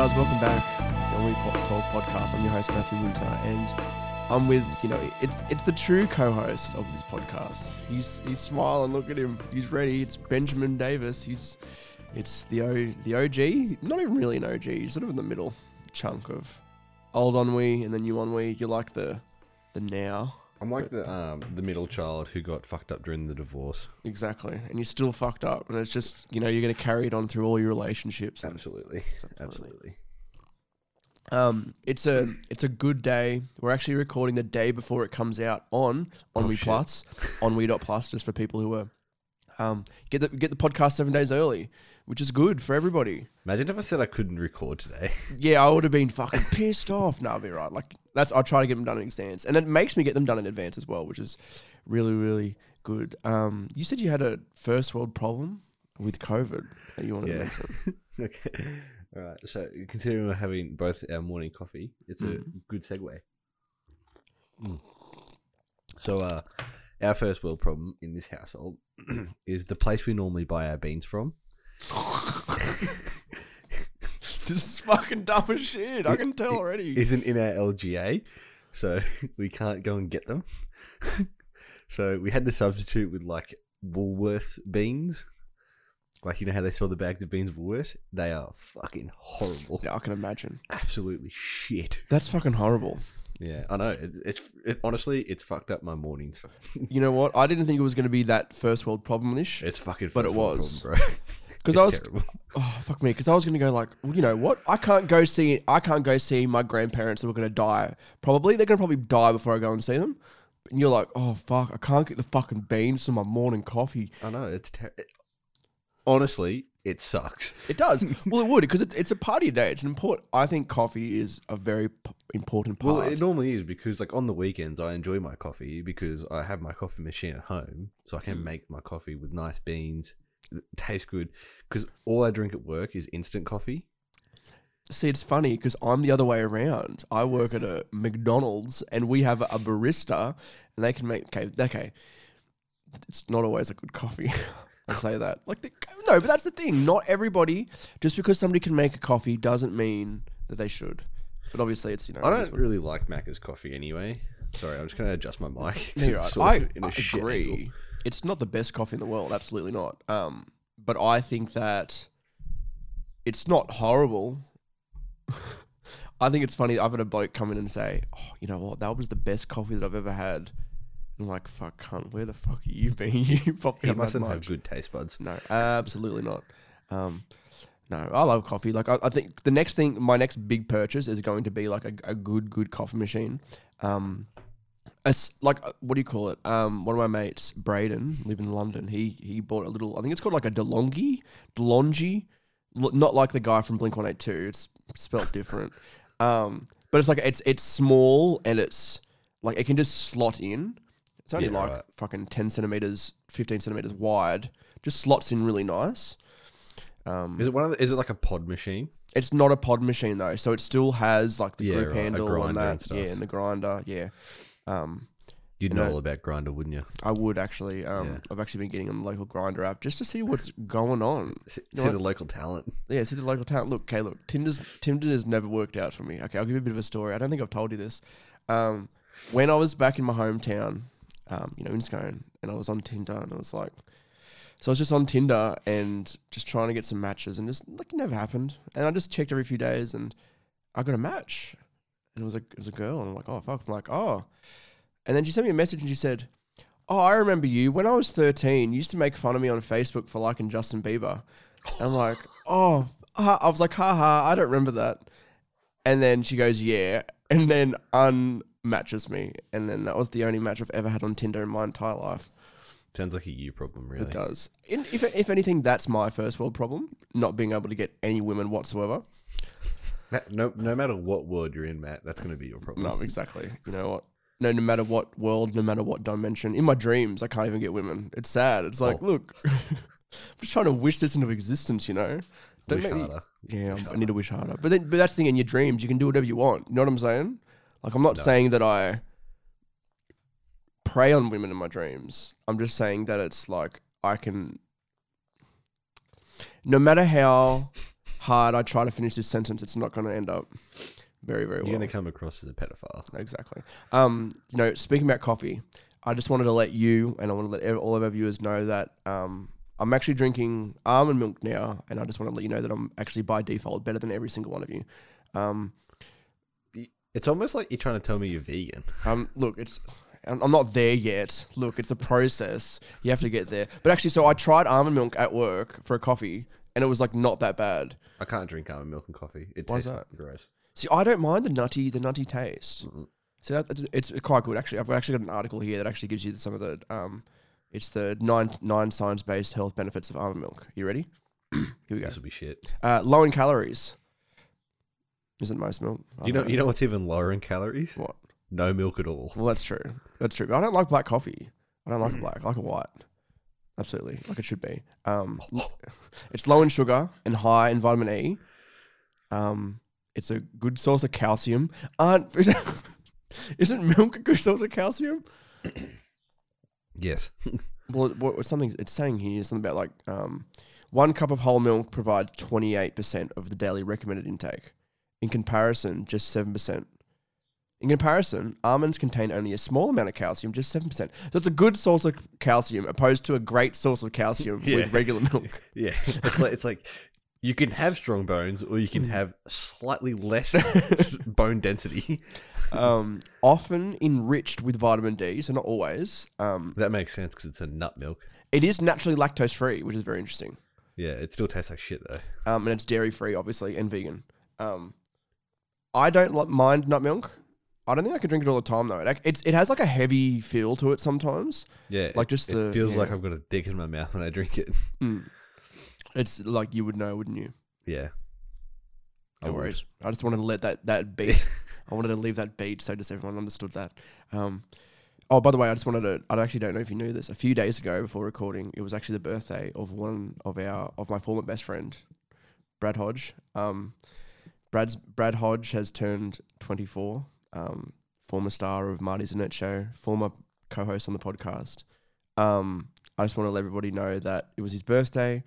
guys, welcome back. To the Only Talk podcast. I'm your host Matthew Winter, and I'm with you know it's it's the true co-host of this podcast. He's he's smiling. Look at him. He's ready. It's Benjamin Davis. He's it's the O the OG. Not even really an OG. He's sort of in the middle chunk of old ennui and the new ennui. You're like the the now I'm like the um, the middle child who got fucked up during the divorce. exactly, and you're still fucked up. And it's just you know you're gonna carry it on through all your relationships. Absolutely, Absolutely. absolutely. Um, it's a it's a good day. We're actually recording the day before it comes out on on Oh, shit. Plus, Onwe.plus, just for people who are um get the get the podcast seven days early, which is good for everybody. Imagine if I said I couldn't record today. Yeah, I would have been fucking pissed off. No, I'll be right. Like that's I'll try to get them done in advance, and it makes me get them done in advance as well, which is really really good. Um, you said you had a first world problem with COVID that you wanted to Yeah. mention. okay. All right. So considering we're having both our morning coffee, it's a Mm. good segue. Mm. So, uh, our first world problem in this household is the place we normally buy our beans from. this is fucking dumb as shit. I can tell already. isn't in our LGA, so we can't go and get them. so we had to substitute with like Woolworths beans. Like you know how they sell the bags of beans at Woolworths? They are fucking horrible. Yeah, I can imagine. Absolutely shit. That's fucking horrible. Yeah, I know. It, it's it, honestly, it's fucked up my mornings. You know what? I didn't think it was going to be that first world problem ish. It's fucking. But it was. problem, bro. Because I was, terrible. oh fuck me. Because I was going to go like, well, you know what? I can't go see. I can't go see my grandparents that were going to die. Probably they're going to probably die before I go and see them. And you're like, oh fuck, I can't get the fucking beans for my morning coffee. I know it's ter- it, honestly, it sucks. It does. well, it would because it, it's a party day. It's an important. I think coffee is a very p- important part. Well, it normally is because, like, on the weekends, I enjoy my coffee because I have my coffee machine at home, so I can Mm. make my coffee with nice beans. Tastes good because all I drink at work is instant coffee. See, it's funny because I'm the other way around. I work at a McDonald's and we have a barista and they can make okay, okay. It's not always a good coffee. I say that. Like the, no, but that's the thing. Not everybody just because somebody can make a coffee doesn't mean that they should. But obviously it's, you know, I don't really like Macca's coffee anyway. Sorry, I'm just going to adjust my mic. No, right. sort I, in a I agree. angle. It's not the best coffee in the world, absolutely not. Um, but I think that it's not horrible. I think it's funny. I've had a bloke come in and say, "Oh, you know what? That was the best coffee that I've ever had." I'm like, "Fuck, cunt, where the fuck are you been? you probably He mustn't have good taste buds. No, absolutely not. Um, no, I love coffee. Like I, I think the next thing, my next big purchase is going to be like a, a good, good coffee machine. Um, like uh, what do you call it? Um, one of my mates, Braden, live in London. He he bought a little. I think it's called like a DeLonghi, DeLonghi, L- not like the guy from Blink One Eight Two. It's spelt different. um, but it's like it's it's small and it's like it can just slot in. It's only Yeah, like right. fucking ten centimeters, fifteen centimeters wide. Just slots in really nice. Um, Is it one of the, is it like a pod machine? it's not a pod machine though, so it still has like the Yeah, grip right, a handle grinder and and that. stuff. yeah, and the grinder. Yeah. Um, You'd know know- all about grinder, wouldn't you? I would actually. Um, Yeah. I've actually been getting on the local Grindr app just to see what's going on. See, know see what? the local talent. Yeah, see the local talent. Look, okay, look, Tinder's Tinder has never worked out for me. Okay, I'll give you a bit of a story. I don't think I've told you this. Um, when I was back in my hometown, um, you know, in Scone, and I was on Tinder, and I was like, so I was just on Tinder and just trying to get some matches, and just like it never happened. And I just checked every few days, and I got a match, and it was a it was a girl, and I'm like, oh fuck, I'm like, oh, and then she sent me a message, and she said. Oh, I remember you. When I was 13, you used to make fun of me on Facebook for liking Justin Bieber. I'm like, oh, I was like, haha, I don't remember that. And then she goes, yeah, and then unmatches me. And then that was the only match I've ever had on Tinder in my entire life. Sounds like a you problem, really. It does. If, if anything, that's my first world problem, not being able to get any women whatsoever. No, no matter what world you're in, Matt, that's going to be your problem. No, exactly. You know what? No, no matter what world, no matter what dimension, in my dreams, I can't even get women. It's sad. It's like, Oh. look, I'm just trying to wish this into existence, you know? Don't Wish make me- harder. Yeah, Wish I need to wish harder. But then, but that's the thing. In your dreams, you can do whatever you want. You know what I'm saying? Like, I'm not No. saying that I prey on women in my dreams. I'm just saying that it's like I can. No matter how hard I try to finish this sentence, it's not going to end up very, very You're well. going to come across as a pedophile. Exactly. Um, you know, speaking about coffee, I just wanted to let you and I want to let all of our viewers know that um, I'm actually drinking almond milk now, and I just want to let you know that I'm actually by default better than every single one of you. Um, It's almost like you're trying to tell me you're vegan. um, look, it's I'm not there yet. Look, it's a process. You have to get there. But actually, so I tried almond milk at work for a coffee, and it was like not that bad. I can't drink almond milk and coffee. It Why's tastes that? gross. See, I don't mind the nutty, the nutty taste. Mm-mm. So that, it's, it's quite good actually. I've actually got an article here that actually gives you some of the um, it's the nine nine science based health benefits of almond milk. You ready? here we go. This will be shit. Uh, low in calories. Isn't most milk? I You know, don't you know what's even lower in calories? What? No milk at all. Well, that's true. That's true. But I don't like black coffee. I don't like a black. I like a white. Absolutely, like it should be. Um, it's low in sugar and high in vitamin E. Um, it's a good source of calcium. Aren't isn't milk a good source of calcium? Yes. Well, what, what something it's saying here is something about like um, one cup of whole milk provides twenty eight percent of the daily recommended intake. In comparison, just seven percent. In comparison, almonds contain only a small amount of calcium, just seven percent. So it's a good source of calcium, opposed to a great source of calcium Yeah. with regular milk. yeah. It's like it's like you can have strong bones or you can have slightly less bone density. um, often enriched with vitamin D, so not always. Um, That makes sense because it's a nut milk. it is naturally lactose free, which is very interesting. Yeah, it still tastes like shit though. um, and it's dairy free, obviously, and vegan. Um, I don't mind nut milk. I don't think I can drink it all the time though. It, it's it has like a heavy feel to it sometimes. Yeah, Like it- just it the- feels like. I've got a dick in my mouth when I drink it. Mm. It's like you would know, wouldn't you? Yeah, I No would. worries. I just wanted to let that that beat. I wanted to leave that beat so just everyone understood that. Um, oh, by the way, I just wanted to. I actually don't know if you knew this. A few days ago, before recording, it was actually the birthday of one of our of my former best friend, Brad Hodge. Um, Brad's Brad Hodge has turned twenty four. Um, former star of Marty's Internet Show, former co-host on the podcast. Um, I just want to let everybody know that it was his birthday.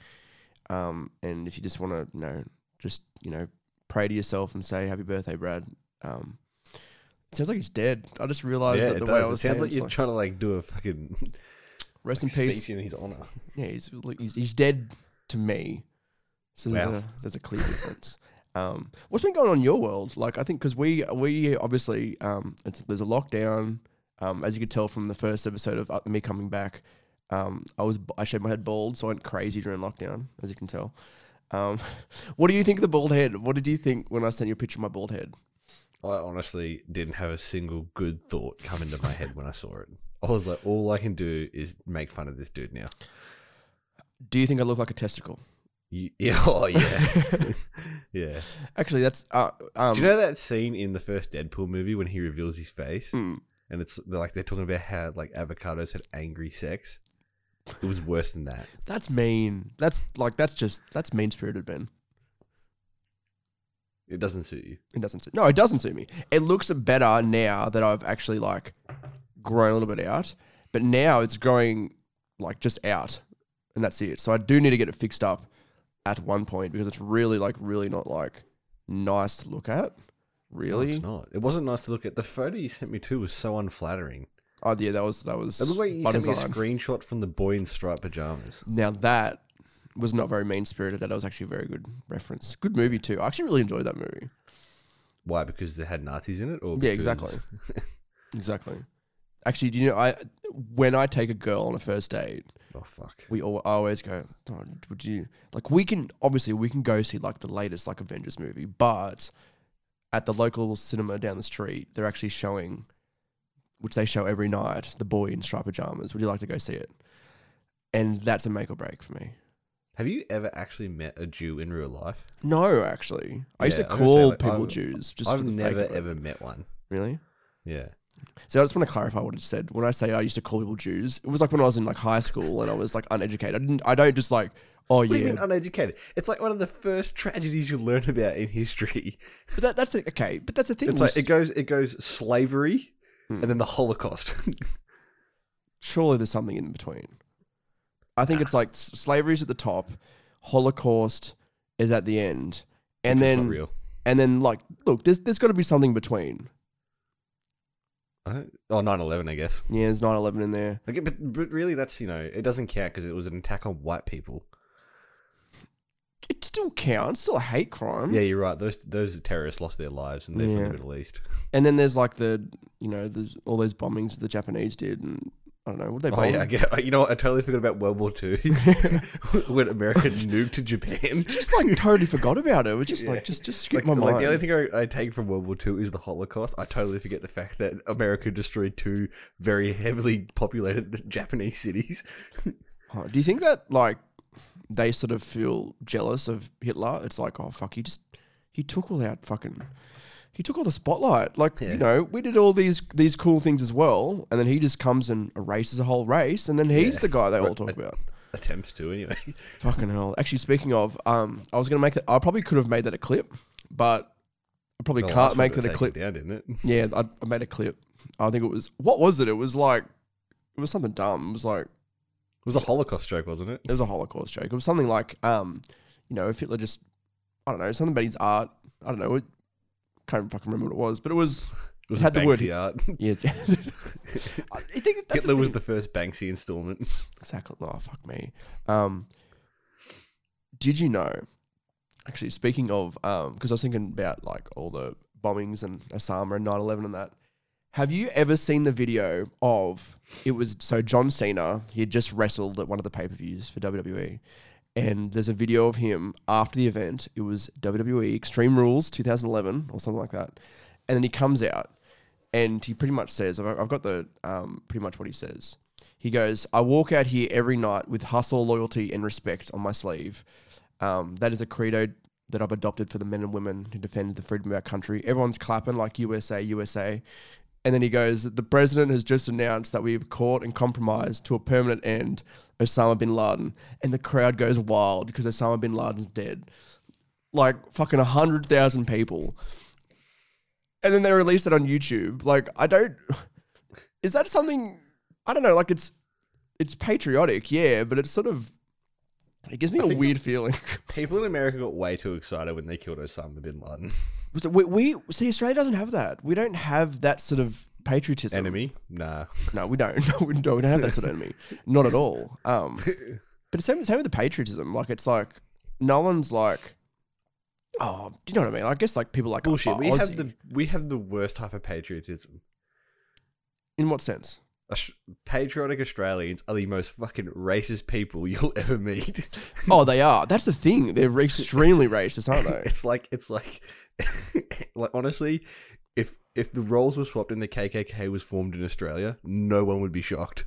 Um, and if you just want to, you know, just you know, pray to yourself and say happy birthday, Brad. Um, it sounds like he's dead. I just realized Yeah, that the does. way I It sounds like you're like, trying to like do a fucking rest in peace. in his honor. Yeah, he's, he's he's dead to me. So there's a there's a clear difference. Um, what's been going on in your world? Like, I think because we we obviously um, it's, there's a lockdown. Um, as you could tell from the first episode of uh, me coming back, um, I was I shaved my head bald, so I went crazy during lockdown. As you can tell. Um, what do you think of the bald head? What did you think when I sent you a picture of my bald head? I honestly didn't have a single good thought come into my head when I saw it. I was like, all I can do is make fun of this dude now. Do you think I look like a testicle? You, yeah, oh yeah, yeah. Actually, that's uh, um, Do you know that scene in the first Deadpool movie when he reveals his face, mm, and it's they're like they're talking about how like avocados had angry sex. It was worse than that. that's mean. That's like that's just that's mean spirited, Ben. It doesn't suit you. It doesn't suit. No, it doesn't suit me. It looks better now that I've actually like grown a little bit out, but now it's growing like just out, and that's it. So I do need to get it fixed up at one point because it's really like really not like nice to look at. No, Really? it's not. It wasn't nice to look at. The photo you sent me too was so unflattering. Oh yeah, that was that was. It looked like you by sent me a design. screenshot from the boy in striped pajamas. Now that was not very mean spirited. That was actually a very good reference. Good movie too. I actually really enjoyed that movie. Why? Because they had Nazis in it, or Yeah, because- exactly. Exactly. Actually, do you know I when I take a girl on a first date, oh fuck. we al- I always go, "Oh, would you like we can obviously we can go see like the latest like Avengers movie, but at the local cinema down the street, they're actually showing which they show every night, The Boy in Striped Pajamas. Would you like to go see it? And that's a make or break for me. Have you ever actually met a Jew in real life? No, actually. I used Yeah, to I was gonna say, call like, people I've- Jews just I've for the never fake of it. ever met one. Really? Yeah. So I just want to clarify what it said. When I say I used to call people Jews, it was like when I was in like high school and I was like uneducated. I didn't. I don't just like. Oh What do you yeah, mean uneducated? It's like one of the first tragedies you learn about in history. but that, that's the- okay. But that's the thing. It's like it goes it goes slavery Hmm. and then the Holocaust. surely there's something in between. I think it's like s- slavery's at the top, Holocaust is at the end, and then real. and then like look, there's there's got to be something between. I Oh, 9-11, I guess. Yeah, there's 9/11 in there. Okay, but, but really, that's you know, it doesn't count because it was an attack on white people. It still counts. Still a hate crime. Yeah, you're right. Those those terrorists lost their lives, and they're from Yeah. the Middle East. And then there's like the you know there's all those bombings the Japanese did, and I don't know what they. Oh bomb? yeah, I get, you know what? I totally forgot about World War Two when America nuked Japan. just like totally forgot about it. It was just like just just skip Like, my like mind. the only thing I, I take from World War Two is the Holocaust. I totally forget the fact that America destroyed two very heavily populated Japanese cities. Oh, do you think that like they sort of feel jealous of Hitler? It's like, oh fuck, he just he took all that fucking he took all the spotlight. Like Yeah. you know, we did all these these cool things as well, and then he just comes and erases a whole race, and then he's Yeah. the guy they all talk about. Attempts to anyway. Fucking hell. Actually, speaking of, um, I was gonna make that. I probably could have made that a clip, but I probably The can't make that a clip. down, didn't it? Yeah, I, I made a clip. I think it was what was it? It was like it was something dumb. It was like It was a Holocaust joke, wasn't it? it was a Holocaust joke. It was something like um, you know, if Hitler just I don't know something about his art. I don't know. It, can't fucking remember what it was, but it was It was Had the word- art. yeah. I think that's Hitler was the first Banksy installment. Exactly. Oh, fuck me. Um, did you know? Actually, speaking of, um, because I was thinking about like all the bombings and Osama and 9/11 and that. Have you ever seen the video of it was so John Cena? He had just wrestled at one of the pay per views for WWE, and there's a video of him after the event. It was WWE Extreme Rules 2011 or something like that, and then he comes out and he pretty much says, "I've, got the um, pretty much what he says." He goes, I walk out here every night with hustle, loyalty, and respect on my sleeve. Um, that is a credo that I've adopted for the men and women who defend the freedom of our country. Everyone's clapping like USA, USA. And then he goes, The president has just announced that we've caught and compromised to a permanent end Osama bin Laden. And the crowd goes wild because Osama bin Laden's dead. Like fucking 100,000 people. And then they released it on YouTube. Like, I don't. Is that something I don't know, like it's it's patriotic, yeah, but it's sort of it gives me I a weird feeling. People in America got way too excited when they killed Osama bin Laden. So we, we see Australia doesn't have that. We don't have that sort of patriotism. Enemy? Nah. No, we don't. No, we don't, have that sort of enemy. Not at all. Um, but it's same, same with the patriotism. Like it's like no one's like, oh, do you know what I mean? I guess like people like Bullshit. oh, we have the we have the worst type of patriotism. in what sense? Patriotic Australians are the most fucking racist people you'll ever meet. Oh, they are. That's the thing. They're extremely racist, aren't they? it's like it's like like honestly, if if the roles were swapped and the KKK was formed in Australia, no one would be shocked.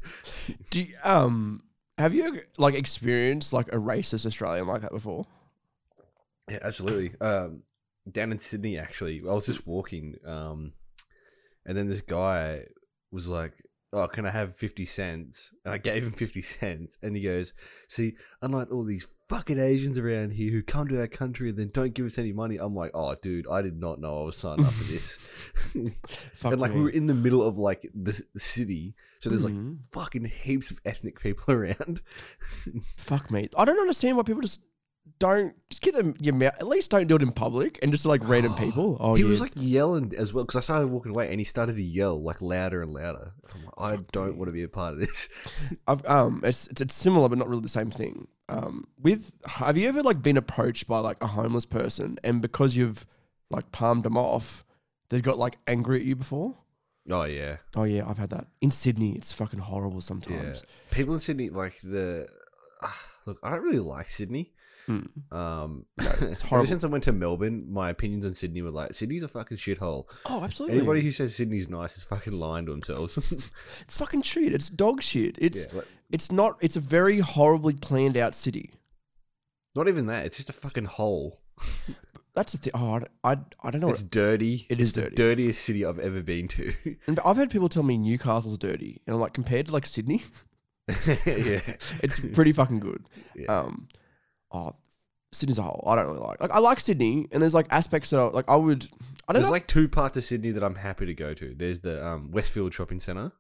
Do you, um have you like experienced like a racist Australian like that before? Yeah, absolutely. Um, down in Sydney, actually, I was just walking, um, and then this guy was like, "Oh, can I have fifty cents?" And I gave him fifty cents, and he goes, "See, unlike all these fucking Asians around here who come to our country and then don't give us any money," I'm like, "Oh, dude, I did not know I was signed up for this." And like me. we were in the middle of like the city, so there's like Mhm. fucking heaps of ethnic people around. Fuck me. I don't understand why people just don't just get them your mouth. At least don't do it in public and just to, like random people. Oh, he yeah. was like yelling as well because I started walking away and he started to yell like louder and louder. Like, I don't want to be a part of this. I've, um, it's, it's it's similar but not really the same thing. Um, with have you ever like been approached by like a homeless person and because you've like palmed them off, they've got like angry at you before? Oh yeah, Oh yeah, I've had that in Sydney. It's fucking horrible yeah. sometimes. People in Sydney like the ah, look. I don't really like Sydney. Mm. Um, it's ever since I went to Melbourne, my opinions on Sydney were like Sydney's a fucking shithole. Oh, absolutely. Anybody who says Sydney's nice is fucking lying to themselves. it's fucking shit. It's dog shit. It's yeah, like, it's not. It's a very horribly planned out city. not even that. It's just a fucking hole. That's the thing. Oh, I, I, I don't know. It's dirty. It it's is the dirtiest city I've ever been to. and I've had people tell me Newcastle's dirty, and I'm like, compared to like Sydney, yeah. it's pretty fucking good. Yeah. Um, oh, Sydney's a whole. I don't really like. Like I like Sydney, and there's like aspects that I, like I would. I don't There's know. like two parts of Sydney that I'm happy to go to. There's the um, Westfield Shopping Centre,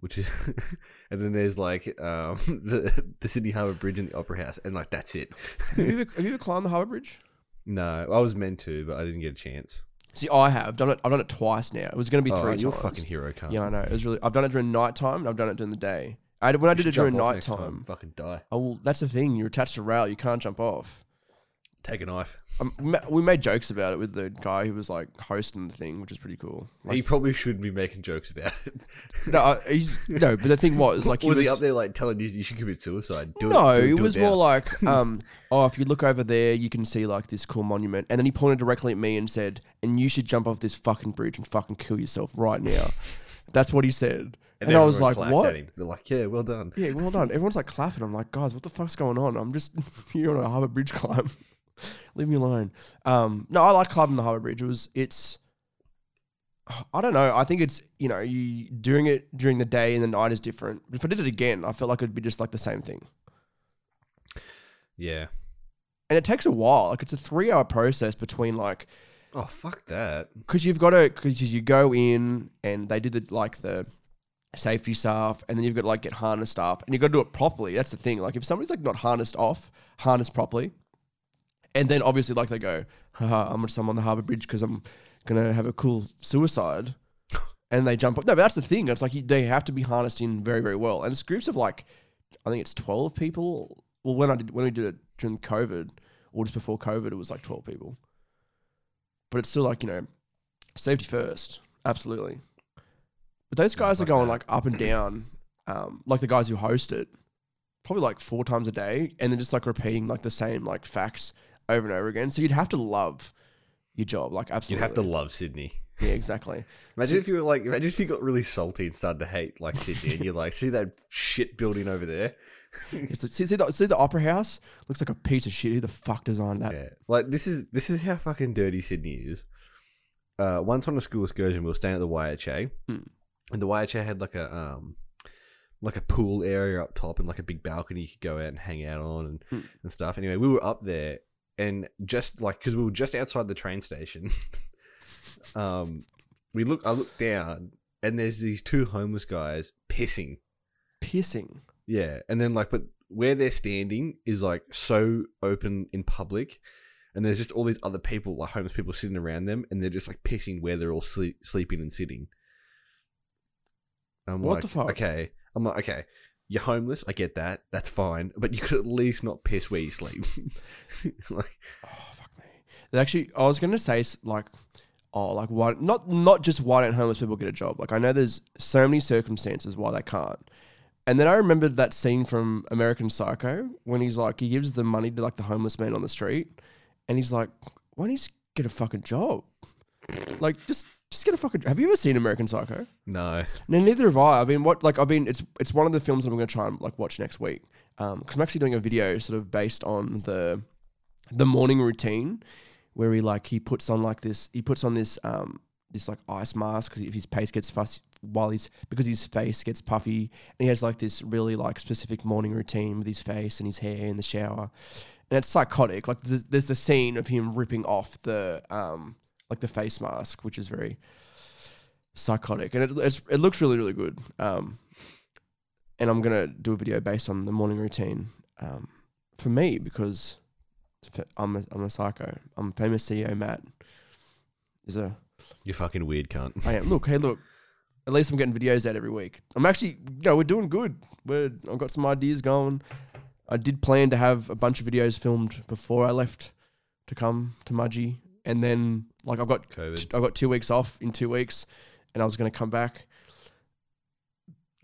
which is, and then there's like um, the the Sydney Harbour Bridge and the Opera House, and like that's it. have, you ever, have you ever climbed the Harbour Bridge? No, I was meant to, but I didn't get a chance. See, I have done it. I've done it twice now. It was going to be oh, three you're a times. fucking hero, cunt. yeah, I know. It was really. I've done it during night time and I've done it during the day. I when I did it during night time. Fucking die. Oh, well, that's the thing. You're attached to rail. You can't jump off. Take a knife. Um, we made jokes about it with the guy who was like hosting the thing, which is pretty cool. Like, you probably shouldn't be making jokes about it. no, I- he's no, but the thing was like he was, was, he up there like telling you you should commit suicide? Do no, it. do it do was now. more like, um, oh, if you look over there, you can see like this cool monument, and then he pointed directly at me and said, "And you should jump off this fucking bridge and fucking kill yourself right now." That's what he said, and, I was everyone like, clapped "What?" Him. They're like, yeah, well done. Yeah, well done. Everyone's like clapping. I'm like, guys, what the fuck's going on? I'm just here on a harbour bridge climb. Leave me alone. Um, no, I like climbing the harbour bridge. It was, it's, I don't know. I think it's, you know, you doing it during the day and the night is different. But if I did it again, I felt like it'd be just like the same thing. Yeah. And it takes a while. Like it's a three hour process between like, Oh fuck that. because you've got to, because you go in and they do the like the safety stuff, and then you've got to like get harnessed up, and you've got to do it properly. That's the thing. Like if somebody's like not harnessed off, harnessed properly, and then obviously like they go, Haha, I'm just I'm on the harbour bridge because I'm gonna have a cool suicide, and they jump up. No, but that's the thing. It's like you, they have to be harnessed in very very well, and it's groups of like, I think it's twelve people. Well, when I did when we did it during COVID or just before COVID, it was like twelve people. But it's still like you know, safety first, absolutely. But those guys are going like up and down, um, like the guys who host it, probably like four times a day, and then just like repeating like the same like facts over and over again. So you'd have to love your job, like absolutely. You'd have to love Sydney. yeah, exactly. Imagine if you were like, imagine if you got really salty and started to hate like Sydney, and you're like, see that shit building over there? It's see, see the see the opera house looks like a piece of shit. Who the fuck designed that? Yeah, like this is this is how fucking dirty Sydney is. Uh, once on a school excursion, we were staying at the YHA, Hmm. and the YHA had like a um, like a pool area up top and like a big balcony you could go out and hang out on and, Hmm. and stuff. Anyway, we were up there, and just like because we were just outside the train station, um, we look. I look down, and there's these two homeless guys pissing. Pissing. Yeah, and then like, but where they're standing is like so open in public, and there's just all these other people, like homeless people, sitting around them, and they're just like pissing where they're all sleep, sleeping and sitting. I'm What like, the fuck? Okay, I'm like, okay, you're homeless. I get that. That's fine, but you could at least not piss where you sleep. like, Oh fuck me. They actually, I was gonna say like, oh like why not not just why don't homeless people get a job? Like I know there's so many circumstances why they can't. And then I remembered that scene from American Psycho when he's like he gives the money to like the homeless man on the street, and he's like, why don't you just get a fucking job? Like just just get a fucking. Have you ever seen American Psycho? no, No, neither have I. I've been what like I've been. It's it's one of the films that I'm going to try and like watch next week. Um, because I'm actually doing a video sort of based on the the morning routine, where he like he puts on like this. He puts on this um this like ice mask because if his face gets fussy while he's because his face gets puffy and he has like this really like specific morning routine with his face and his hair in the shower, and it's psychotic. Like there's, there's the scene of him ripping off the um like the face mask, which is very psychotic, and it it's, it looks really really good. Um, and I'm gonna do a video based on the morning routine. Um, for me because I'm a, I'm a psycho. I'm famous CEO Matt. Is a you're fucking weird, cunt. I am. Look, hey, look. At least I'm getting videos out every week. I'm actually, you know, we're doing good. We're I've got some ideas going. I did plan to have a bunch of videos filmed before I left to come to Mudgee, and then like I've got COVID. I got two weeks off in two weeks, and I was going to come back.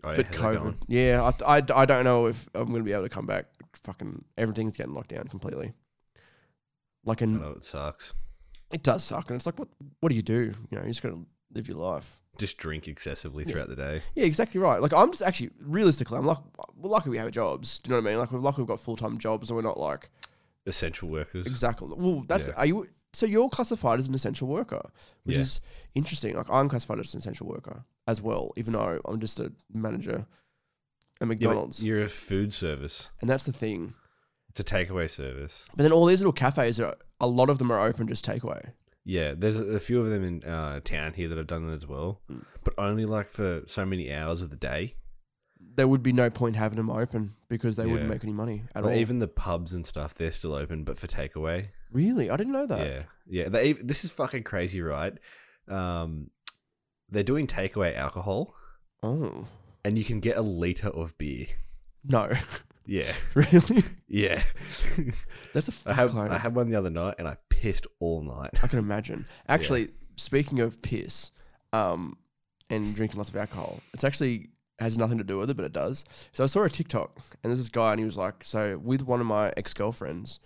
Oh, yeah, but COVID, yeah, I, th- I, d- I don't know if I'm going to be able to come back. Fucking everything's getting locked down completely. Like, I and know it sucks. it does suck, and it's like, what what do you do? You know, you just got to live your life. Just drink excessively throughout the day. Yeah, exactly right. Like I'm just actually realistically, I'm like we're lucky we have jobs. Do you know what I mean? Like we're lucky we've got full time jobs, and we're not like Essential workers. exactly. Well, that's Yeah. are you? So you're classified as an essential worker, which Yeah. is interesting. Like I'm classified as an essential worker as well, even though I'm just a manager at Yeah, but McDonald's. you're a food service. and that's the thing. It's a takeaway service. But then all these little cafes are a lot of them are open just takeaway. Yeah, there's a, few of them in uh, town here that have done it as well, Mm. but only like for so many hours of the day. there would be no point having them open because they wouldn't make any money at Like, all. even the pubs and stuff, they're still open, but for takeaway. really, I didn't know that. Yeah, yeah. They, this is fucking crazy, right? Um, they're doing takeaway alcohol, Oh and you can get a liter of beer. no, Yeah, really? yeah. That's a I had. I had one the other night, and I pissed all night. I can imagine. Actually, speaking of piss, um, and drinking lots of alcohol, it's actually has nothing to do with it, but it does. So I saw a TikTok, and there's this guy, and he was like, so with one of my ex girlfriends,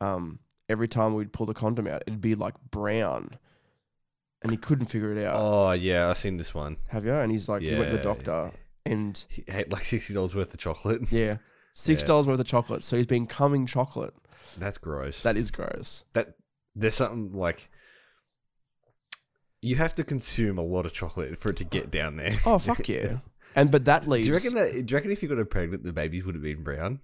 um, every time we'd pull the condom out, it'd be like brown, and he couldn't figure it out. Oh yeah, I've seen this one. Have you? And he's like, he went to the Yeah. doctor, and He ate like sixty dollars worth of chocolate. yeah, six dollars worth of chocolate. So he's been coming chocolate. That's gross. That is gross. that there's something like you have to consume a lot of chocolate for it to get down there. Oh fuck yeah! And but that leaves. Do you reckon that? Do you reckon if you got her pregnant, the babies would have been brown?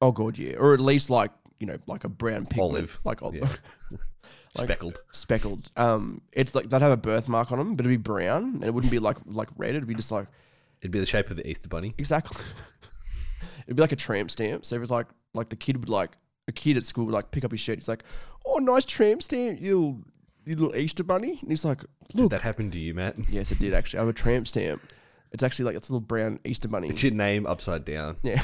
Oh god, yeah, or at least like you know, like a brown pigment, Olive. like ol- Yeah. Like- Speckled. speckled. Um, it's like they'd have a birthmark on them, but it'd be brown, and it wouldn't be like like red. It'd be just like It'd be the shape of the Easter bunny. exactly. it'd be like a tramp stamp. So if it's like like the kid would like a kid at school would like pick up his shirt. He's like, "Oh, nice tramp stamp, you little, you little Easter bunny." And he's like, Look. Did that happen to you, Matt? yes, it did actually. I have a tramp stamp. It's actually like it's a little brown Easter bunny." It's your name upside down. Yeah.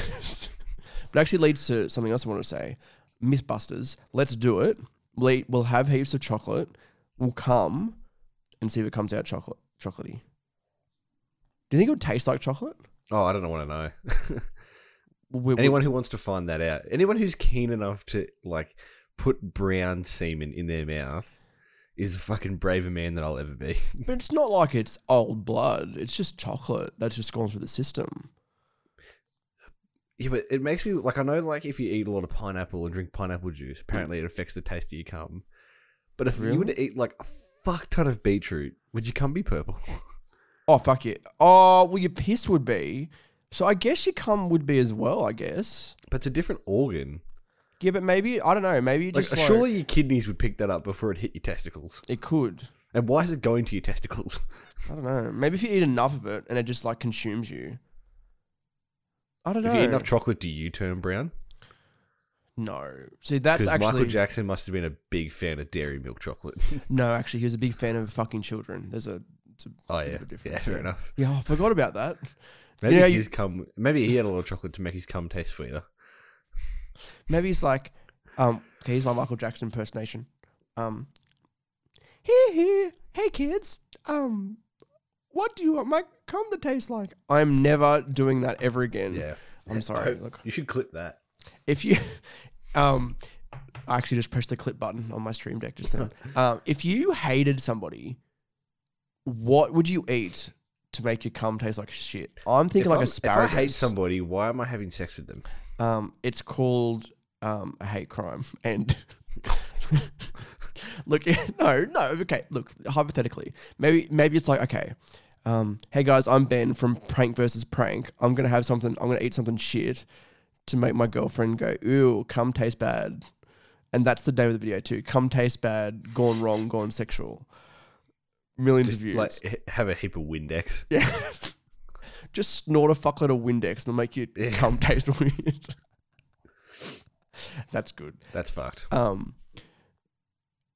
but it actually leads to something else I want to say. Mythbusters, let's do it. We'll, eat, we'll have heaps of chocolate. We'll come and see if it comes out chocolate, chocolatey. Do you think it would taste like chocolate? Oh, I don't want to know. We- anyone who wants to find that out, anyone who's keen enough to like put brown semen in their mouth, is a fucking braver man than I'll ever be. but it's not like it's old blood. It's just chocolate that's just gone through the system. Yeah, but it makes me like I know like if you eat a lot of pineapple and drink pineapple juice, apparently it affects the taste of your cum. But if you were Really? to eat like a fuck ton of beetroot, would your cum be purple? Oh fuck it. Oh well, your piss would be. So I guess your cum would be as well. I guess. but it's a different organ. Yeah, but maybe I don't know. Maybe you Like just uh, like, surely your kidneys would pick that up before it hit your testicles. it could. And why is it going to your testicles? I don't know. Maybe if you eat enough of it and it just like consumes you. I don't know. If you eat enough chocolate, do you turn brown? no. See, that's Because actually Michael Jackson must have been a big fan of dairy milk chocolate. no. Actually, he was a big fan of fucking children. There's a, it's a oh bit yeah, of a difference, yeah, fair enough. yeah. I forgot about that. Maybe you know, you- cum. Maybe he had a little chocolate to make his cum taste sweeter. maybe he's like, um, okay, here's my Michael Jackson impersonation. Um, here, here, hey kids, um, what do you want my cum to taste like? I'm never doing that ever again. Yeah, I'm sorry. Look, you should clip that. if you um I actually just pressed the clip button on my stream deck just then. um, if you hated somebody, what would you eat to make your cum taste like shit? I'm thinking if like I'm- asparagus. If I hate somebody, why am I having sex with them? um, it's called um, a hate crime. And look, no, no, okay. Look, hypothetically, maybe maybe it's like okay. Um, hey guys, I'm Ben from Prank versus Prank. I'm gonna have something. I'm gonna eat something shit to make my girlfriend go, "Ooh, cum tastes bad," and that's the day of the video too. Cum tastes bad, gone wrong, gone sexual. Millions Just of views. like have a heap of Windex. yeah. Just snort a fuckload of Windex and it'll make you Yeah. cum taste weird. That's good. That's fucked. Um,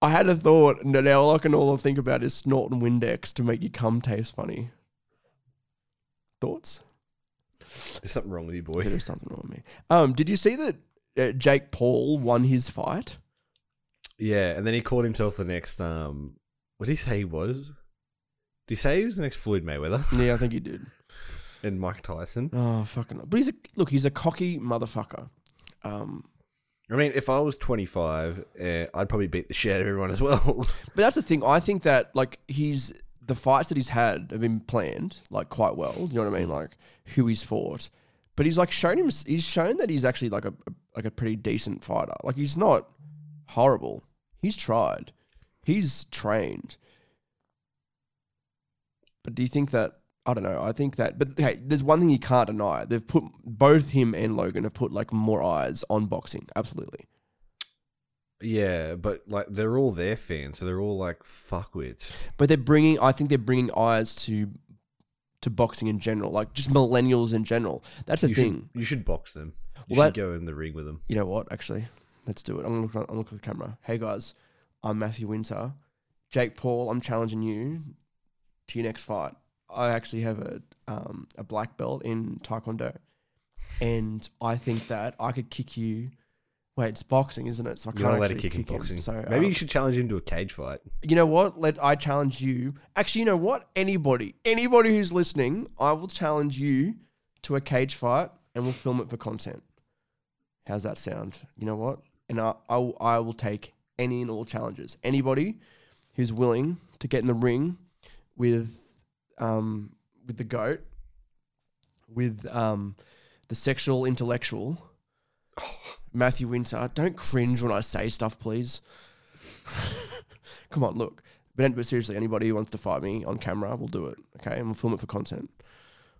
I had a thought, and now all I can all I think about is snorting Windex to make your cum taste funny. Thoughts? There's something wrong with you, boy. There's something wrong with me. Um, did you see that uh, Jake Paul won his fight? Yeah, and then he called himself the next. Um, what did he say he was? Did he say he was the next Floyd Mayweather Yeah, I think he did. and Mike Tyson? Oh fucking! But he's a look. He's a cocky motherfucker. Um, I mean, if I was 25, uh, I'd probably beat the shit out of everyone as well. But that's the thing. I think that like he's the fights that he's had have been planned like quite well. Do you know what I mean? Like who he's fought, but he's like shown him. He's shown that he's actually like a like a pretty decent fighter. Like he's not horrible. He's tried. He's trained. But do you think that? I don't know. I think that. But hey, there's one thing you can't deny. They've put both him and Logan have put like more eyes on boxing. Absolutely. yeah, but like they're all their fans, so they're all like fuckwits. but they're bringing i think they're bringing eyes to to boxing in general, like just millennials in general. That's the you thing. Should, you should box them. You Well, should that- go in the ring with them. You know what? Actually, let's do it. I'm gonna look. I'm looking at the camera. Hey guys, I'm Matthew Winter. Jake Paul, I'm challenging you to your next fight. I actually have a um, a black belt in Taekwondo, and I think that I could kick you. Wait, it's boxing, isn't it? So I You're can't allowed to actually kick in him. So Maybe um, you should challenge him to a cage fight. you know what? Let I challenge you. Actually, you know what? Anybody, anybody who's listening, I will challenge you to a cage fight, and we'll film it for content. How's that sound? You know what? And I, I, will- I will take any and all challenges. Anybody who's willing to get in the ring with, um, with the goat, with um, the sexual intellectual, Matthew Winter. Don't cringe when I say stuff, please. Come on, look. But, but seriously, anybody who wants to fight me on camera, we'll do it. Okay, and we'll film it for content.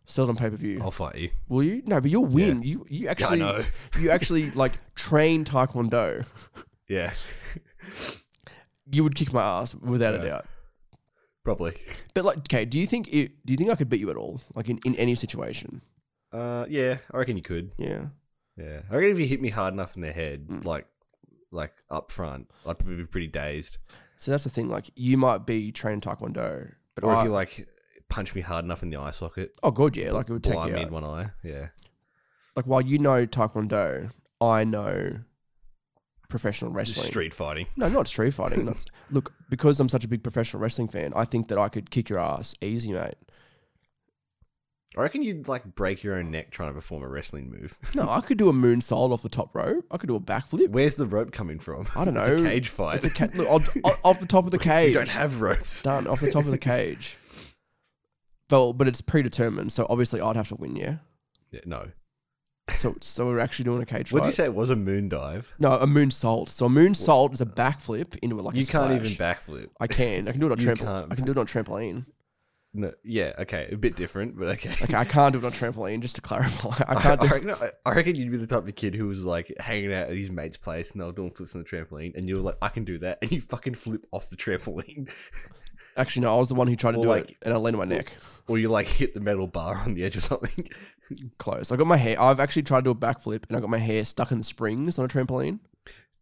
Sell it on pay per view. I'll fight you. Will you? No, but you'll win. You you Yeah, I actually know. you actually like train taekwondo. Yeah, You would kick my ass without a Yeah. doubt. probably. But like, okay, do you think it, do you think I could beat you at all? Like in, in any situation? Uh, yeah, I reckon you could. Yeah. Yeah, I reckon if you hit me hard enough in the head, Mm. like, like up front, I'd probably be pretty dazed. So that's the thing. Like you might be trained taekwondo, but Or I, if you like punch me hard enough in the eye socket, oh god, yeah, like it would take blind you me out. in one eye. Yeah, Like while you know taekwondo, I know professional just wrestling. street fighting. No, not street fighting. not, look, because I'm such a big professional wrestling fan, I think that I could kick your ass easy, mate. I reckon you'd like break your own neck trying to perform a wrestling move. No, I could do a moonsault off the top rope. I could do a backflip. Where's the rope coming from? I don't It's know. a cage fight. It's a ca- look, off, off the top of the cage. you don't have ropes. done off the top of the cage. But but it's predetermined, so obviously I'd have to win. Yeah. Yeah, no. So so we're actually doing a cage What fight. did you say? It was a moon dive. No, a moonsault. So a moonsault is a backflip into it like a you can't even splash. backflip. I can. I can do it on You trampoline. can't. I can do it on trampoline. No, yeah, okay, a bit different, but okay. Okay, I can't do it on trampoline. Just to clarify, I I, can't I, do. reckon, I, I reckon you'd be the type of kid who was like hanging out at his mate's place and they were doing flips on the trampoline, and you were like, "I can do that," and you fucking flip off the trampoline, Actually, no. I was the one who tried to Or do like- it, and I landed my neck or you like hit the metal bar on the edge or something. close. I got my hair. I've actually tried to do a backflip, and I got my hair stuck in the springs on a trampoline.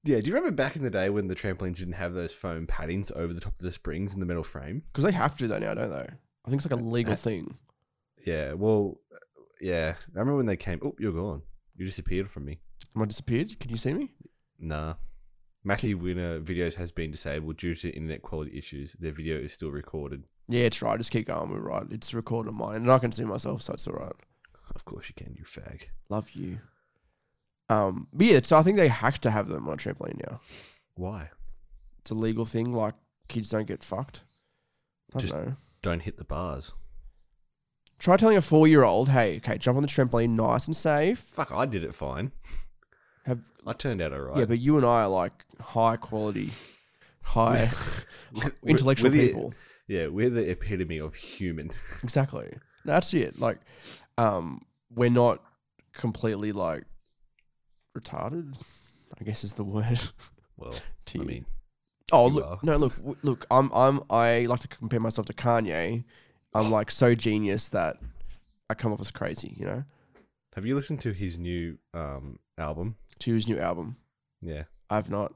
yeah, do you remember back in the day when the trampolines didn't have those foam paddings over the top of the springs in the metal frame? Because they have to do that now, don't they? I think it's like a legal thing. Yeah, well, uh, yeah, I remember when they came. Oh, you're gone. You disappeared from me. Am I disappeared? Can you see me? Nah. Matthew Winter videos has been disabled due to internet quality issues. Their video is still recorded. Yeah, it's right. Just keep going. We're right. It's recorded on mine, and I can see myself, so it's all right. Of course you can, you fag. Love you. Um, but yeah, so I think they have to have them on a trampoline now. Why? It's a legal thing. Like kids don't get fucked. I don't Just- know. Don't hit the bars. Try telling a four-year-old, "Hey, okay, jump on the trampoline, nice and safe." Fuck, I did it fine. Have I turned out alright. yeah, but you and I are like high quality, high intellectual we're the- people. yeah, we're the epitome of human. Exactly. That's it. Like, um, we're not completely like retarded. I guess is the word. Well, to I you. mean, oh you look, are. no, look, w- look. I'm, I'm, I like to compare myself to Kanye. I'm like so genius that I come off as crazy. You know, have you listened to his new um album? To his new album. Yeah. I've not.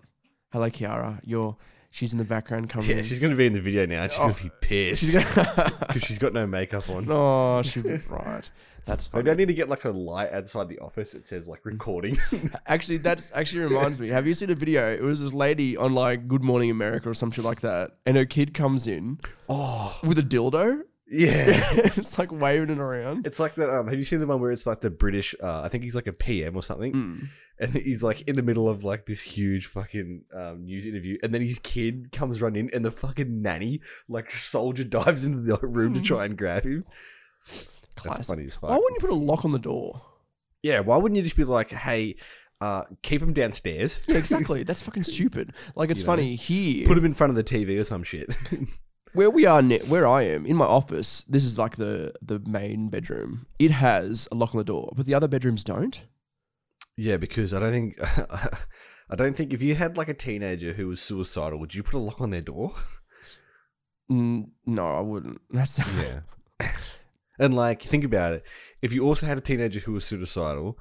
Hello, Kiara. You're. She's in the background coming. Yeah, she's gonna be in the video now. She's Oh. gonna be oh. pissed because she's got no makeup on. oh, she was right. That's funny. Maybe I need to get like a light outside the office that says like recording. Actually, that's actually reminds me. Have you seen a video? It was this lady on like Good Morning America or some shit like that, and her kid comes in oh, with a dildo. Yeah. it's like waving it around. It's like that. Um, have you seen the one where it's like the British? Uh, I think he's like a PM or something, Mm. and he's like in the middle of like this huge fucking um, news interview, and then his kid comes running, and the fucking nanny like soldier dives into the room to try and grab him. That's Classic. funny as fuck. Why wouldn't you put a lock on the door? yeah, why wouldn't you just be like, hey, uh, keep him downstairs, Yeah, exactly. That's fucking stupid. Like it's You know, funny here put him in front of the TV or some shit. Where we are, ne- where I am in my office. This is like the the main bedroom. It has a lock on the door, but the other bedrooms don't. yeah, because I don't think. I don't think if you had like a teenager who was suicidal, would you put a lock on their door? Mm, no, I wouldn't. That's Yeah. And like, think about it. If you also had a teenager who was suicidal,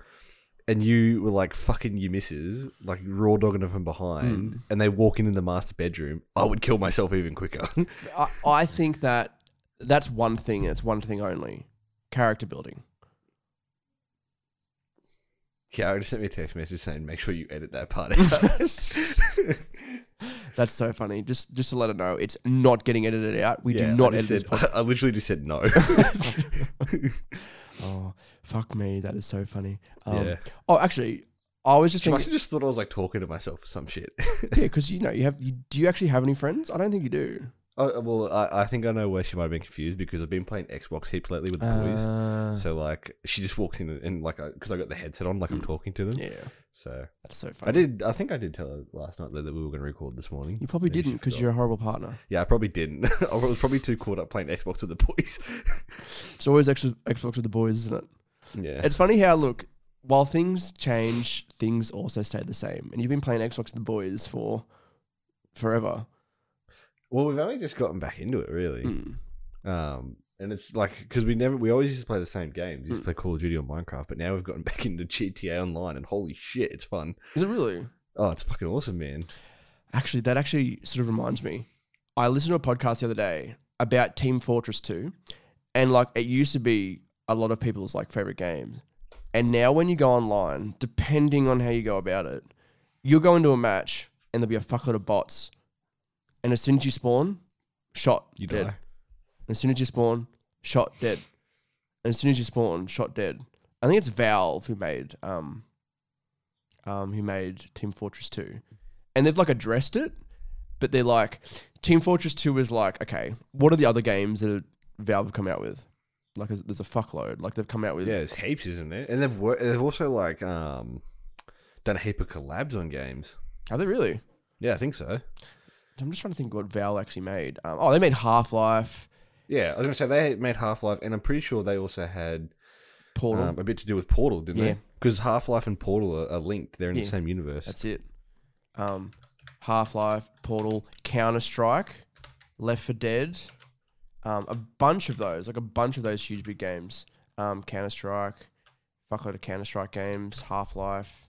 and you were like fucking your missus, like raw dogging her from behind, hmm. and they walk in in the master bedroom, I would kill myself even quicker. I, I think that that's one thing. and It's one thing only: character building. yeah, I just sent me a text message saying, make sure you edit that part out. That's so funny. Just just to let it know, it's not getting edited out. We Yeah, do not I edit just this. said- Podcast. I literally just said no. oh, fuck me. That is so funny. Um, yeah. Oh, actually, I was just She must thinking. have just thought I was like talking to myself or some shit. Yeah, because you know you have. You, do you actually have any friends? I don't think you do. oh, well, I, I think I know where she might have been confused because I've been playing Xbox heaps lately with the boys. Uh, So like, she just walks in and, and like, because I got the headset on, like I'm talking to them. yeah, So that's so funny. I did. I think I did tell her last night though that we were going to record this morning. You probably didn't because you're a horrible partner. Yeah, I probably didn't. I was probably too caught up playing Xbox with the boys. It's always Xbox with the boys, isn't it? Yeah. It's funny how look, while things change, things also stay the same. And you've been playing Xbox with the boys for forever. well, we've only just gotten back into it, really. Mm. Um, and it's like because we never, we always used to play the same games. We used to play Call of Duty or Minecraft, but now we've gotten back into GTA Online, and holy shit, it's fun. Is it really? Oh, it's fucking awesome, man. Actually, that actually sort of reminds me. I listened to a podcast the other day about Team Fortress 2, and like it used to be a lot of people's like favorite games. And now when you go online, depending on how you go about it, you'll go into a match and there'll be a fuckload of bots. And as soon as you spawn, shot, You dead. die. As soon as you spawn, shot dead. And as soon as you spawn, shot dead. I think it's Valve who made um um who made Team Fortress 2. And they've like addressed it, but they're like Team Fortress 2 is like, okay, what are the other games that Valve have come out with? Like there's- there's a fuckload. Like they've come out with Yeah, there's heaps, isn't there? And they've wor- they've also like um done a heap of collabs on games. Are they really? Yeah, I think so. I'm just trying to think what Valve actually made. Um, oh, they made Half-Life, Yeah, I was gonna say they made Half Life, and I'm pretty sure they also had Portal. um, a bit to do with Portal, didn't Yeah. they? Because Half Life and Portal are, are linked; they're in Yeah. the same universe. That's it. Um, Half Life, Portal, Counter Strike, Left 4 Dead, um, a bunch of those, like a bunch of those huge big games. Um, Counter Strike, fuckload of Counter Strike games, Half Life,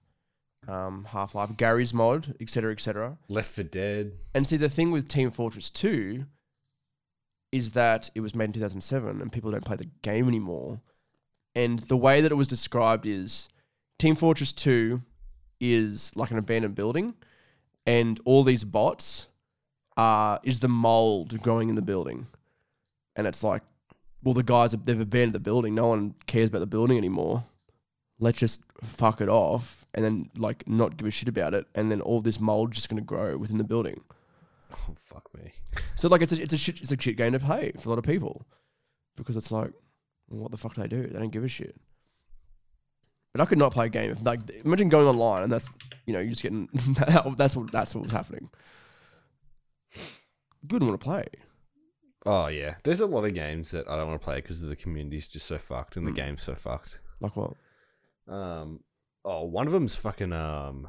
um, Half Life, Garry's Mod, etc., etc. Left 4 Dead. And see, the thing with Team Fortress Two is that it was made in 2007 and people don't play the game anymore. And the way that it was described is Team Fortress 2 is like an abandoned building, and all these bots are is the mold growing in the building. And it's like, well, the guys have they've abandoned the building. No one cares about the building anymore. Let's just fuck it off and then like not give a shit about it. And then all this mold just gonna grow within the building. Oh fuck me! So like it's a, it's a shit it's a shit game to play for a lot of people because it's like well, what the fuck do they do? They don't give a shit. But I could not play a game if like imagine going online and that's you know you're just getting that's what that's what was happening. You wouldn't want to play. Oh yeah, there's a lot of games that I don't want to play because the community's just so fucked and the Mm. game's so fucked. Like what? Um, oh, one of them's fucking um,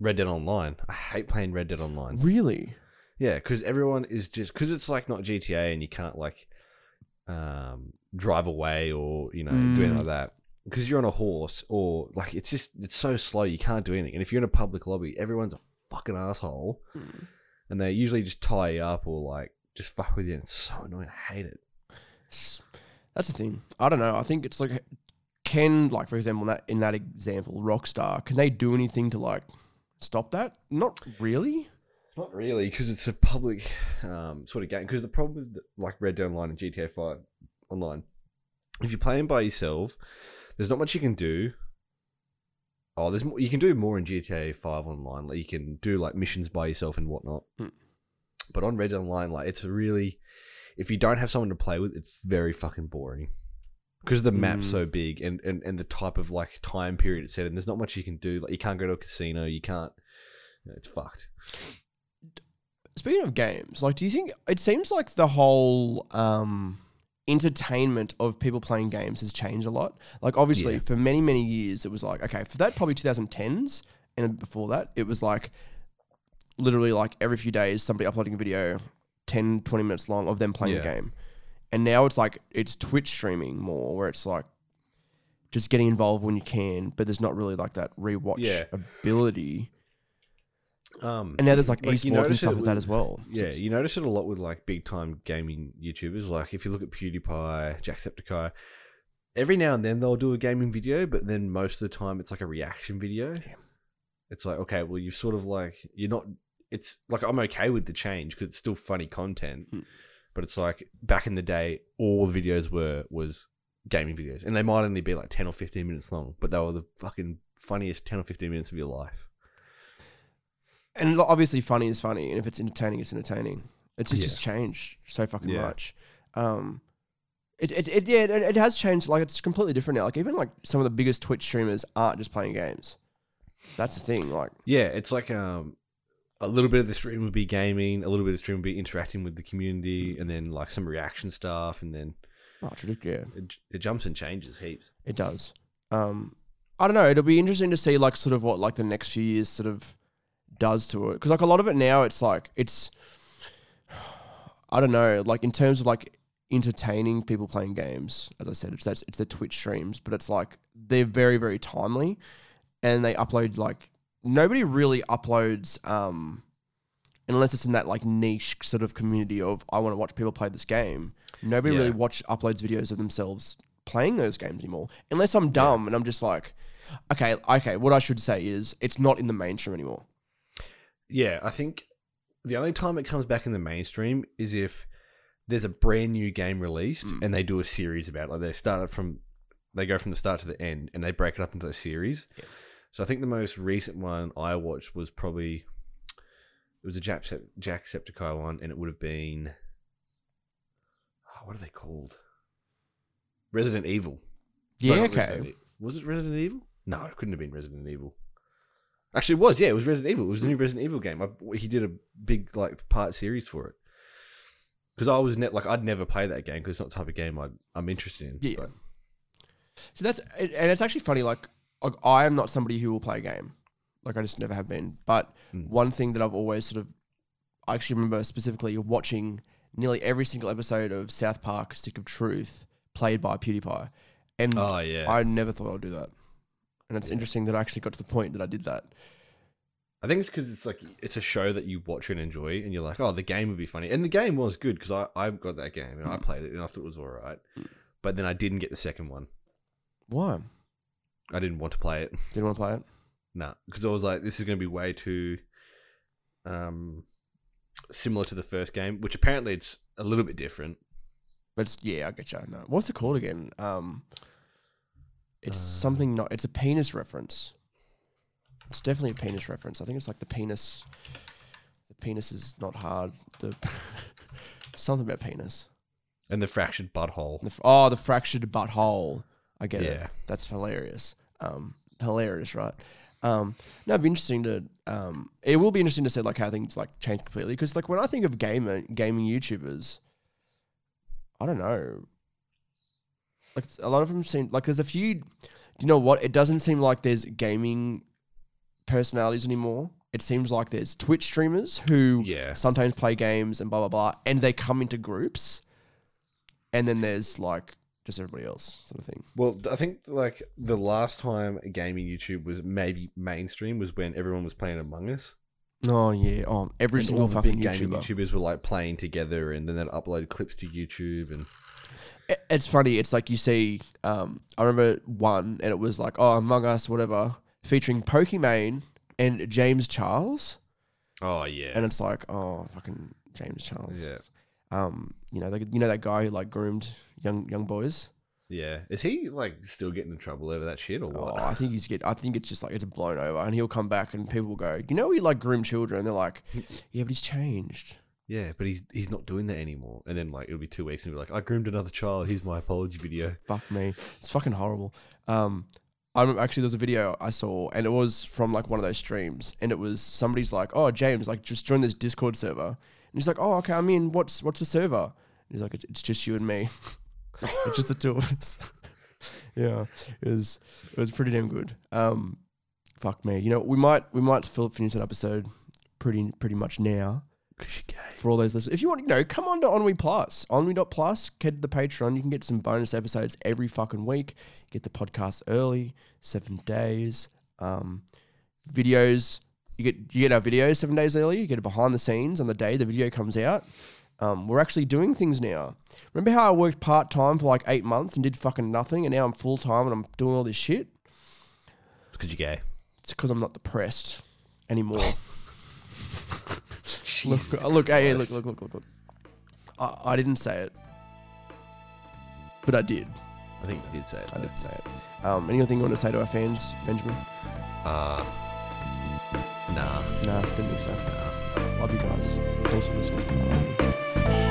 Red Dead Online. I hate playing Red Dead Online. Really? Yeah, because everyone is just because it's like not GTA and you can't like um drive away or you know do anything Mm. like that because you're on a horse or like it's just it's so slow you can't do anything. And if you're in a public lobby, everyone's a fucking asshole, and they usually just tie you up or like just fuck with you. And it's so annoying. I hate it. That's the thing. I don't know. I think it's like can like for example in that in that example Rockstar can they do anything to like stop that? Not really. Not really, because it's a public um, sort of game. Because the problem with like Red Dead Online and GTA Five Online, if you're playing by yourself, there's not much you can do. Oh, there's more, you can do more in GTA Five Online. Like you can do like missions by yourself and whatnot. Hmm. But on Red Online, like it's really, if you don't have someone to play with, it's very fucking boring. Because the map's Mm. so big and, and, and the type of like time period it's set in, there's not much you can do. Like you can't go to a casino, you can't. you know, it's fucked. Speaking of games, like, do you think it seems like the whole um, entertainment of people playing games has changed a lot? Like, obviously, Yeah. for many many years, it was like okay, for that probably 2010s, and before that, it was like literally like every few days somebody uploading a video, 10, 20 minutes long of them playing Yeah. the game. and now it's like it's Twitch streaming more, where it's like just getting involved when you can, but there's not really like that rewatch Yeah. ability. Um, And now there's like, Like, you esports and notice stuff it like that with- as well. Yeah, you notice it a lot with like big time gaming YouTubers. Like if you look at PewDiePie, Jacksepticeye, every now and then they'll do a gaming video, but then most of the time it's like a reaction video. It's like okay, well you've sort of like you're not. It's like I'm okay with the change because it's still funny content, Mm. but it's like back in the day, all the videos were was gaming videos, and they might only be like ten or fifteen minutes long, but they were the fucking funniest ten or fifteen minutes of your life. and obviously funny is funny, and if it's entertaining, it's entertaining. It's just, Yeah. just changed so fucking Yeah. much. Um, it, it, it yeah, it, it has changed. Like it's completely different now. Like even like some of the biggest Twitch streamers aren't just playing games. That's the thing. Like Yeah, it's like um, a little bit of the stream would be gaming, a little bit of the stream would be interacting with the community, and then like some reaction stuff, and then oh, yeah, it, it jumps and changes heaps. it does. Um, I don't know. It'll be interesting to see like sort of what like the next few years sort of does to it because like a lot of it now it's like it's I don't know like in terms of like entertaining people playing games as I said it's that's it's the Twitch streams but it's like they're very very timely and they upload like nobody really uploads um unless it's in that like niche sort of community of I want to watch people play this game nobody Yeah. really watch uploads videos of themselves playing those games anymore unless I'm dumb and I'm just like okay okay what I should say is it's not in the mainstream anymore Yeah, I think the only time it comes back in the mainstream is if there's a brand new game released Mm. and they do a series about it. Like they start it from, they go from the start to the end and they break it up into a series. Yeah. So I think the most recent one I watched was probably it was a Jack Jacksepticeye one, and it would have been oh, what are they called? Resident Evil. Yeah not okay Resident Was it Resident Evil? No, it couldn't have been Resident Evil. Actually, it was. Yeah, it was Resident Evil. It was the new Resident Evil game. I, he did a big like part series for it. Because I was ne- like, I'd never play that game because it's not the type of game I'd, I'm interested in. Yeah. But So that's and it's actually funny. Like, like I am not somebody who will play a game. Like I just never have been. But Mm. one thing that I've always sort of, I actually remember specifically watching nearly every single episode of South Park: Stick of Truth played by PewDiePie, and oh yeah, I never thought I'd do that. And it's interesting that I actually got to the point that I did that. I think it's because it's like it's a show that you watch and enjoy, and you're like, oh, the game would be funny, and the game was good because I I got that game and I Mm. played it and I thought it was all right, but then I didn't get the second one. Why? I didn't want to play it. Didn't want to play it. No, because I was like, this is going to be way too um, similar to the first game, which apparently it's a little bit different. But it's, yeah, I get you. No, what's it called again? Um, it's Uh, something not. It's a penis reference. It's definitely a penis reference. I think it's like the penis. The penis is not hard. The something about penis. And the fractured butthole. The, oh, the fractured butthole. I get it. Yeah. That's hilarious. Um, hilarious, right? Um, no, it'd be interesting to. Um, it will be interesting to see like how things like change completely because like when I think of gamer gaming YouTubers, I don't know. Like a lot of them seem like there's a few. Do you know what? It doesn't seem like there's gaming personalities anymore. It seems like there's Twitch streamers who Yeah. sometimes play games and blah blah blah, and they come into groups, and then there's like just everybody else sort of thing. Well, I think like the last time gaming YouTube was maybe mainstream was when everyone was playing Among Us. Oh yeah, oh every And single fucking big gaming YouTubers were like playing together, and then they'd upload clips to YouTube. And It's funny. It's like you see. Um, I remember one, and it was like, oh, Among Us, whatever, featuring Pokimane and James Charles, oh yeah, and it's like, oh, fucking James Charles. yeah, Um, you know, like, you know that guy who like groomed young young boys. yeah. Is he like still getting in trouble over that shit or what? Oh, I think he's get. I think it's just like it's blown over, and he'll come back, and people will go, you know, he like groomed children. And they're like, yeah, but he's changed. Yeah, but he's he's not doing that anymore. And then like it'll be two weeks and he'll be like, I groomed another child. Here's my apology video. Fuck me. It's fucking horrible. Um, I remember actually there was a video I saw, and it was from like one of those streams, and it was somebody's like, "Oh, James, like just join this Discord server," he's like, "Oh, okay, I'm in. What's what's the server?" And he's like, "It's, it's just you and me. it's just the two of us." yeah, it was it was pretty damn good. Um, fuck me. You know, we might we might finish that episode pretty pretty much now. for all those listeners. If you want, you know, come on to Onwe Plus. Onwe.plus, get the Patreon. You can get some bonus episodes every fucking week. Get the podcast early, seven days. Um, videos. You get you get our videos seven days early. You get it behind the scenes on the day the video comes out. Um, we're actually doing things now. Remember how I worked part time for like eight months and did fucking nothing, and now I'm full time and I'm doing all this shit. It's because you're gay. It's because I'm not depressed anymore. Jesus Look, look, hey, look, look, look, look, look. I, I didn't say it, but I did. I think you did say it. I though. did say it. Um, anything you want to say to our fans, Benjamin? Uh, nah. Nah, didn't think so. Love you guys. Thanks for listening.